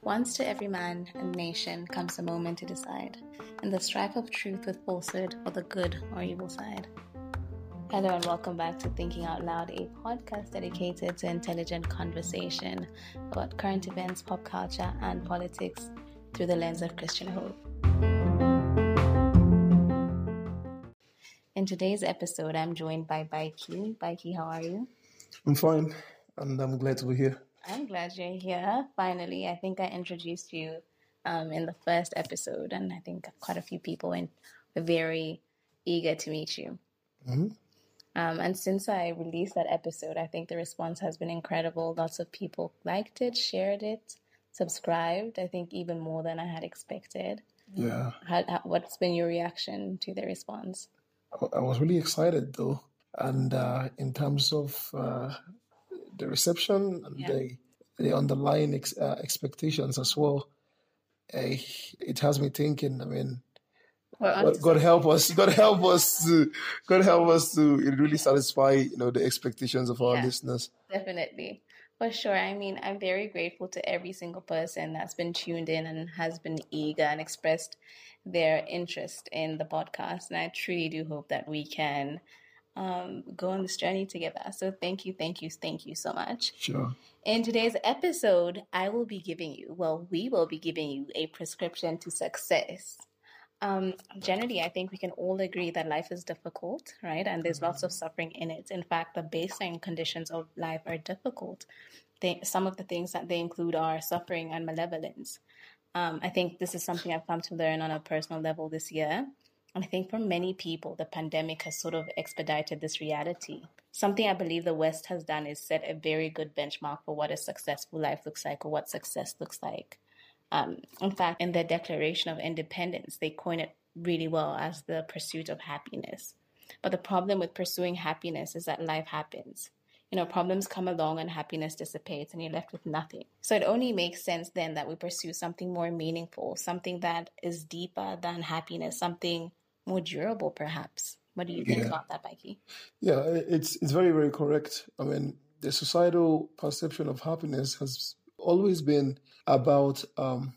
Once to every man and nation comes a moment to decide, in the strife of truth with falsehood, or the good or evil side. Hello and welcome back to Thinking Out Loud, a podcast dedicated to intelligent conversation about current events, pop culture, and politics through the lens of Christian hope. In today's episode, I'm joined by Byky. Byky, how are you? I'm fine, and I'm glad to be here. I'm glad you're here. Finally, I think I introduced you um, in the first episode, and I think quite a few people were very eager to meet you. Mm-hmm. Um, and since I released that episode, I think the response has been incredible. Lots of people liked it, shared it, subscribed. I think even more than I had expected. Yeah. How, how, what's been your reaction to the response? I was really excited though, and uh, in terms of uh, the reception and yeah. the the underlying ex, uh, expectations as well. It has me thinking. I mean, well, God help us. God help us to. God help us to really satisfy you know the expectations of our yeah, listeners. Definitely, for sure. I mean, I'm very grateful to every single person that's been tuned in and has been eager and expressed their interest in the podcast. And I truly do hope that we can um, go on this journey together. So thank you, thank you, thank you so much. Sure. In today's episode, I will be giving you, well, we will be giving you a prescription to success. Um, generally, I think we can all agree that life is difficult, right? And there's mm-hmm. lots of suffering in it. In fact, the baseline conditions of life are difficult. They, some of the things that they include are suffering and malevolence. Um, I think this is something I've come to learn on a personal level this year. And I think for many people, the pandemic has sort of expedited this reality. Something I believe the West has done is set a very good benchmark for what a successful life looks like or what success looks like. Um, in fact, in their Declaration of Independence, they coin it really well as the pursuit of happiness. But the problem with pursuing happiness is that life happens. You know, problems come along and happiness dissipates and you're left with nothing. So it only makes sense then that we pursue something more meaningful, something that is deeper than happiness, something more durable, perhaps. What do you think yeah. about that, Becky? Yeah, it's it's very very correct. I mean, the societal perception of happiness has always been about um,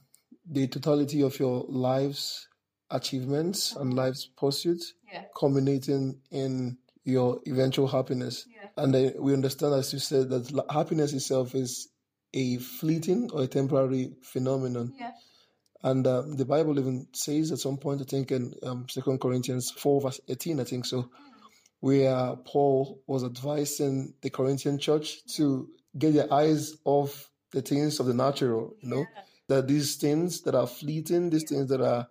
the totality of your life's achievements and life's pursuits, yeah. culminating in your eventual happiness. Yeah. And uh, we understand, as you said, that happiness itself is a fleeting or a temporary phenomenon. Yeah. And uh, the Bible even says at some point, I think in um, Second Corinthians 4, verse 18, I think so, where Paul was advising the Corinthian church to get their eyes off the things of the natural, you know, yeah. that these things that are fleeting, these things that are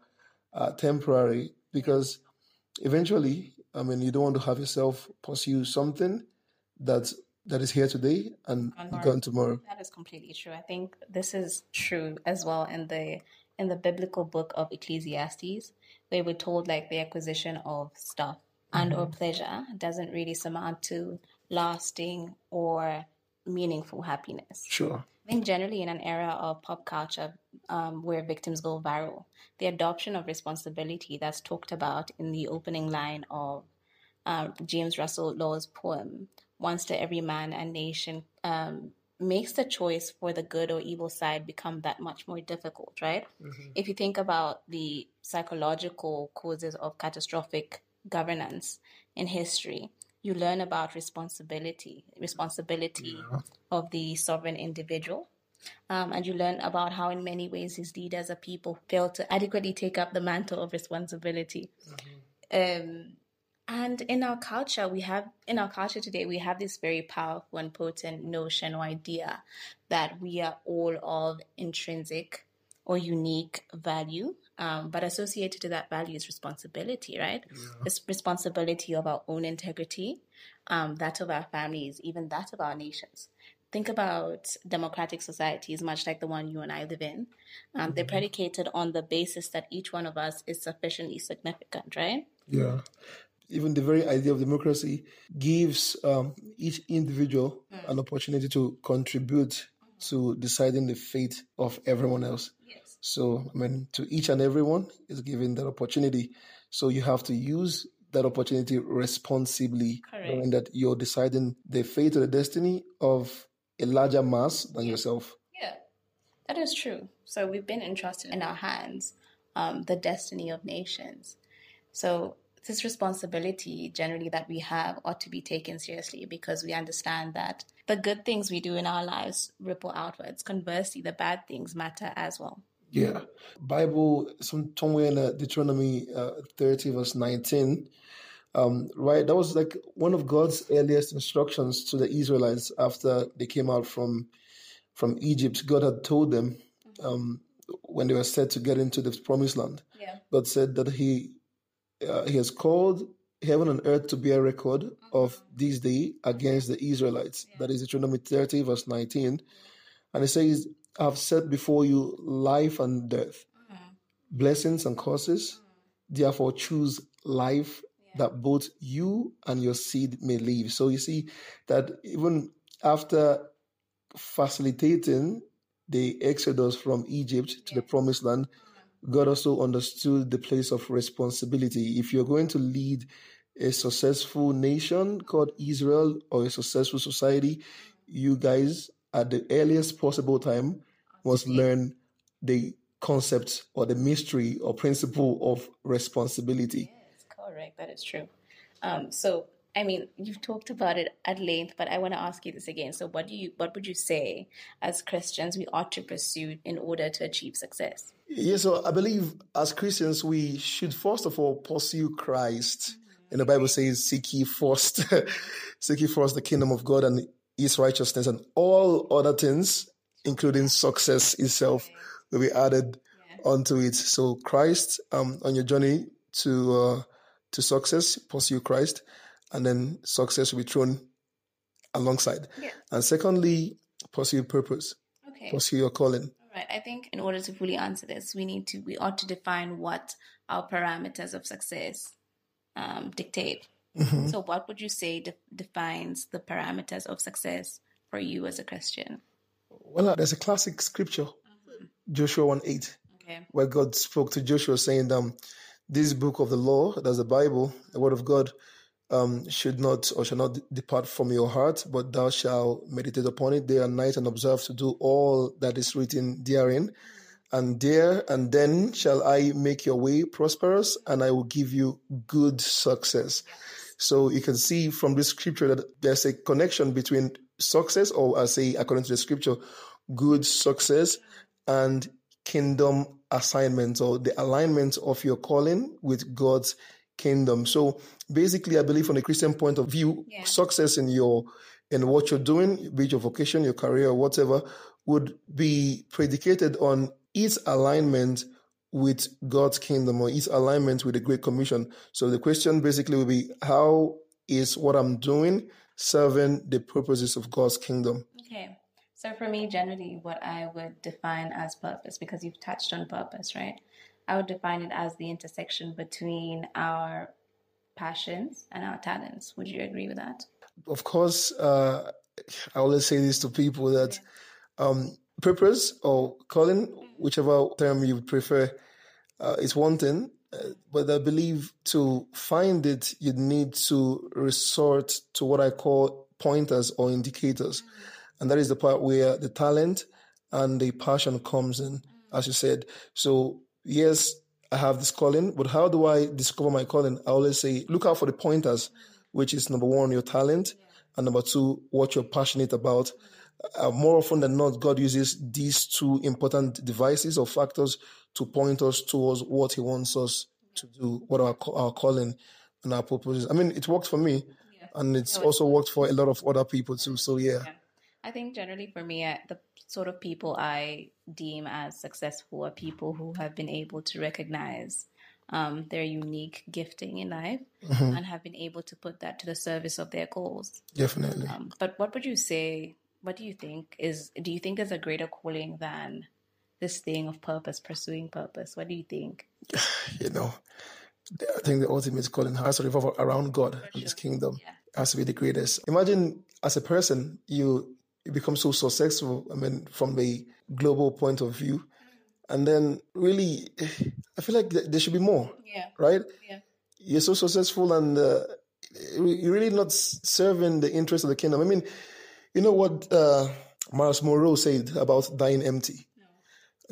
uh, temporary, because eventually, I mean, you don't want to have yourself pursue something that that is here today and gone tomorrow. That is completely true. I think this is true as well in the in the biblical book of Ecclesiastes, where we're told like the acquisition of stuff and or mm-hmm. pleasure doesn't really surmount to lasting or meaningful happiness. Sure. I think generally in an era of pop culture um, where victims go viral, the adoption of responsibility that's talked about in the opening line of uh, James Russell Lowell's poem, Once to Every Man and Nation, um, makes the choice for the good or evil side become that much more difficult, right? Mm-hmm. If you think about the psychological causes of catastrophic governance in history, you learn about responsibility, responsibility yeah. of the sovereign individual. Um, and you learn about how, in many ways, his leaders or people fail to adequately take up the mantle of responsibility. Mm-hmm. Um, and in our culture, we have, in our culture today, we have this very powerful and potent notion or idea that we are all of intrinsic or unique value. Um, but associated to that value is responsibility, right? Yeah. It's responsibility of our own integrity, um, that of our families, even that of our nations. Think about democratic societies, much like the one you and I live in. Um, mm-hmm. They're predicated on the basis that each one of us is sufficiently significant, right? Yeah even the very idea of democracy gives um, each individual mm. an opportunity to contribute to deciding the fate of everyone else. Yes. So, I mean, to each and everyone is given that opportunity. So you have to use that opportunity responsibly, Correct. knowing that you're deciding the fate or the destiny of a larger mass than yourself. Yeah, that is true. So we've been entrusted in our hands um, the destiny of nations. So this responsibility generally that we have ought to be taken seriously because we understand that the good things we do in our lives ripple outwards. Conversely, the bad things matter as well. Yeah. Bible, some, somewhere in uh, Deuteronomy uh, 30, verse 19, um, right? That was like one of God's earliest instructions to the Israelites after they came out from from Egypt. God had told them um, when they were set to get into the promised land. Yeah. God said that He uh, He has called heaven and earth to bear record mm-hmm. of this day against the Israelites. That is Deuteronomy 30, verse 19. And it says, I have set before you life and death, uh-huh. blessings and curses. Uh-huh. Therefore, choose life that both you and your seed may live. So you see that even after facilitating the exodus from Egypt to the promised land, mm-hmm. God also understood the place of responsibility. If you're going to lead a successful nation called Israel or a successful society, you guys at the earliest possible time must learn the concept or the mystery or principle of responsibility. Yes, correct. That is true. Um, so, I mean, you've talked about it at length, but I want to ask you this again. So, what do you, what would you say as Christians we ought to pursue in order to achieve success? Yes, so I believe as Christians we should first of all pursue Christ. And the Bible says, "Seek ye first, seek ye first the kingdom of God and His righteousness, and all other things, including success itself, will be added onto it." So, Christ, um, on your journey to uh, to success, pursue Christ, and then success will be thrown alongside. Yeah. And secondly, pursue purpose, Okay. pursue your calling. All right. I think in order to fully answer this, we need to we ought to define what our parameters of success um, dictate. So, what would you say de- defines the parameters of success for you as a Christian? Well, there's a classic scripture, Joshua 1 8, Okay. where God spoke to Joshua saying, um, This book of the law, that's the Bible, the word of God, um, should not or shall not depart from your heart, but thou shalt meditate upon it day and night and observe to do all that is written therein. And there and then shall I make your way prosperous, and I will give you good success. So you can see from this scripture that there's a connection between success, or I say according to the scripture, good success and kingdom assignment or the alignment of your calling with God's kingdom. So basically, I believe from a Christian point of view, Yeah. success in your in what you're doing, be it your vocation, your career, or whatever, would be predicated on its alignment with God's kingdom or its alignment with the Great Commission. So the question basically will be how is what I'm doing serving the purposes of God's kingdom? Okay. So for me, generally, what I would define as purpose, because you've touched on purpose, right? I would define it as the intersection between our passions and our talents. Would you agree with that? Of course, uh, I always say this to people that um, purpose or calling, whichever term you prefer, uh, is one thing. Uh, but I believe to find it, you need to resort to what I call pointers or indicators. And that is the part where the talent and the passion comes in, as you said. So, yes, I have this calling, but how do I discover my calling? I always say, look out for the pointers, which is number one, your talent, and number two, what you're passionate about. Uh, more often than not, God uses these two important devices or factors to point us towards what He wants us to do, what our our calling and our purposes. I mean, it worked for me, and it's also worked for a lot of other people too. So yeah, I think generally for me, uh, the sort of people I deem as successful are people who have been able to recognize um, their unique gifting in life and have been able to put that to the service of their goals. definitely. Um, but what would you say? What do you think is? Do you think there's a greater calling than this thing of purpose, pursuing purpose? What do you think? you know, I think the ultimate calling has to revolve around God and His kingdom. Yeah. Has to be the greatest. Imagine as a person, you, you become so successful. I mean, from the global point of view, and then really, I feel like there should be more, Yeah. right? Yeah. you're so successful and uh, you're really not serving the interest of the kingdom. I mean, you know what uh, Myles Munroe said about dying empty? No.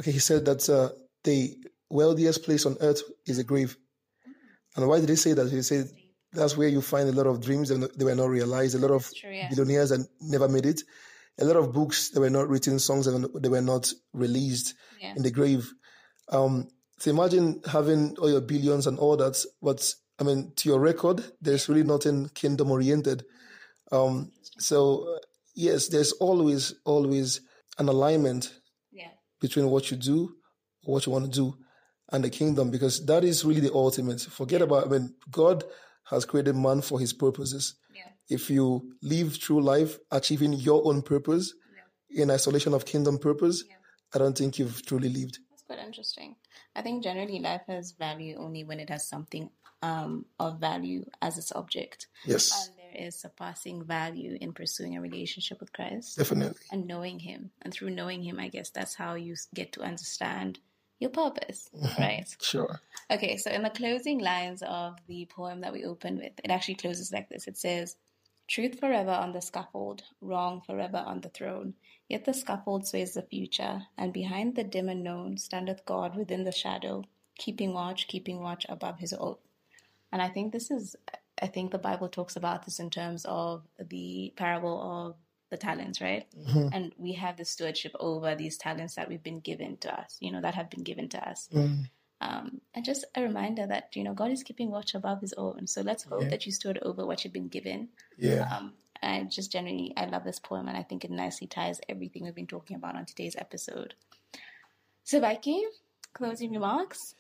Okay, he said that uh, the wealthiest place on earth is a grave. And why did he say that? He said that's where you find a lot of dreams that they were not realized, a lot of true, yeah. billionaires that never made it, a lot of books that were not written, songs that were not released yeah. in the grave. Um, so imagine having all your billions and all that, but I mean, to your record, there's really nothing kingdom oriented. Um, so yes, there's always, always an alignment yeah. between what you do, what you want to do, and the kingdom, because that is really the ultimate. Forget about, I mean, God has created man for his purposes. Yeah. If you live through life achieving your own purpose yeah. in isolation of kingdom purpose, I don't think you've truly lived. That's quite interesting. I think generally life has value only when it has something um, of value as its object. Yes. And there is surpassing value in pursuing a relationship with Christ. Definitely. And knowing Him. And through knowing Him, I guess that's how you get to understand your purpose, mm-hmm. right? Sure. Okay, so in the closing lines of the poem that we opened with, it actually closes like this it says, Truth forever on the scaffold, wrong forever on the throne. Yet the scaffold sways the future, and behind the dim unknown standeth God within the shadow, keeping watch, keeping watch above his oath. And I think this is, I think the Bible talks about this in terms of the parable of the talents, right? Mm-hmm. And we have the stewardship over these talents that we've been given to us, you know, that have been given to us. Mm. Um, and just a reminder that, you know, God is keeping watch above his own. So let's hope yeah. that you stood over what you've been given. Yeah. Um, and just generally, I love this poem and I think it nicely ties everything we've been talking about on today's episode. So, Vicky, closing remarks?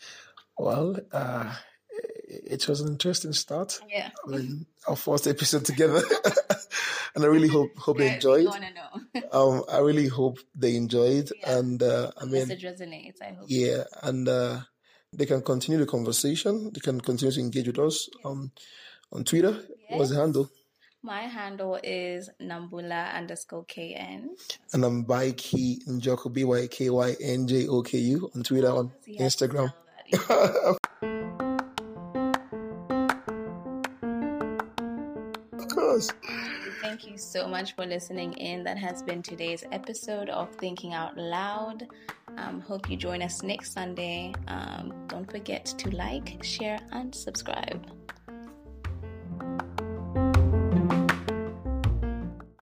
Well, uh, it was an interesting start. Yeah. I mean, our first episode together. and I really hope hope they enjoyed. um, I really hope they enjoyed, yeah. and uh, I mean, message resonates. I hope. Yeah, and uh, they can continue the conversation. They can continue to engage with us um, on Twitter. Yes. What's the handle? My handle is Nambula underscore KN. And I'm Byky Njoku, B Y K Y N J O K U on Twitter, on Instagram. of course. Thank you so much for listening in. That has been today's episode of Thinking Out Loud. Um, hope you join us next Sunday. Um, don't forget to like, share, and subscribe.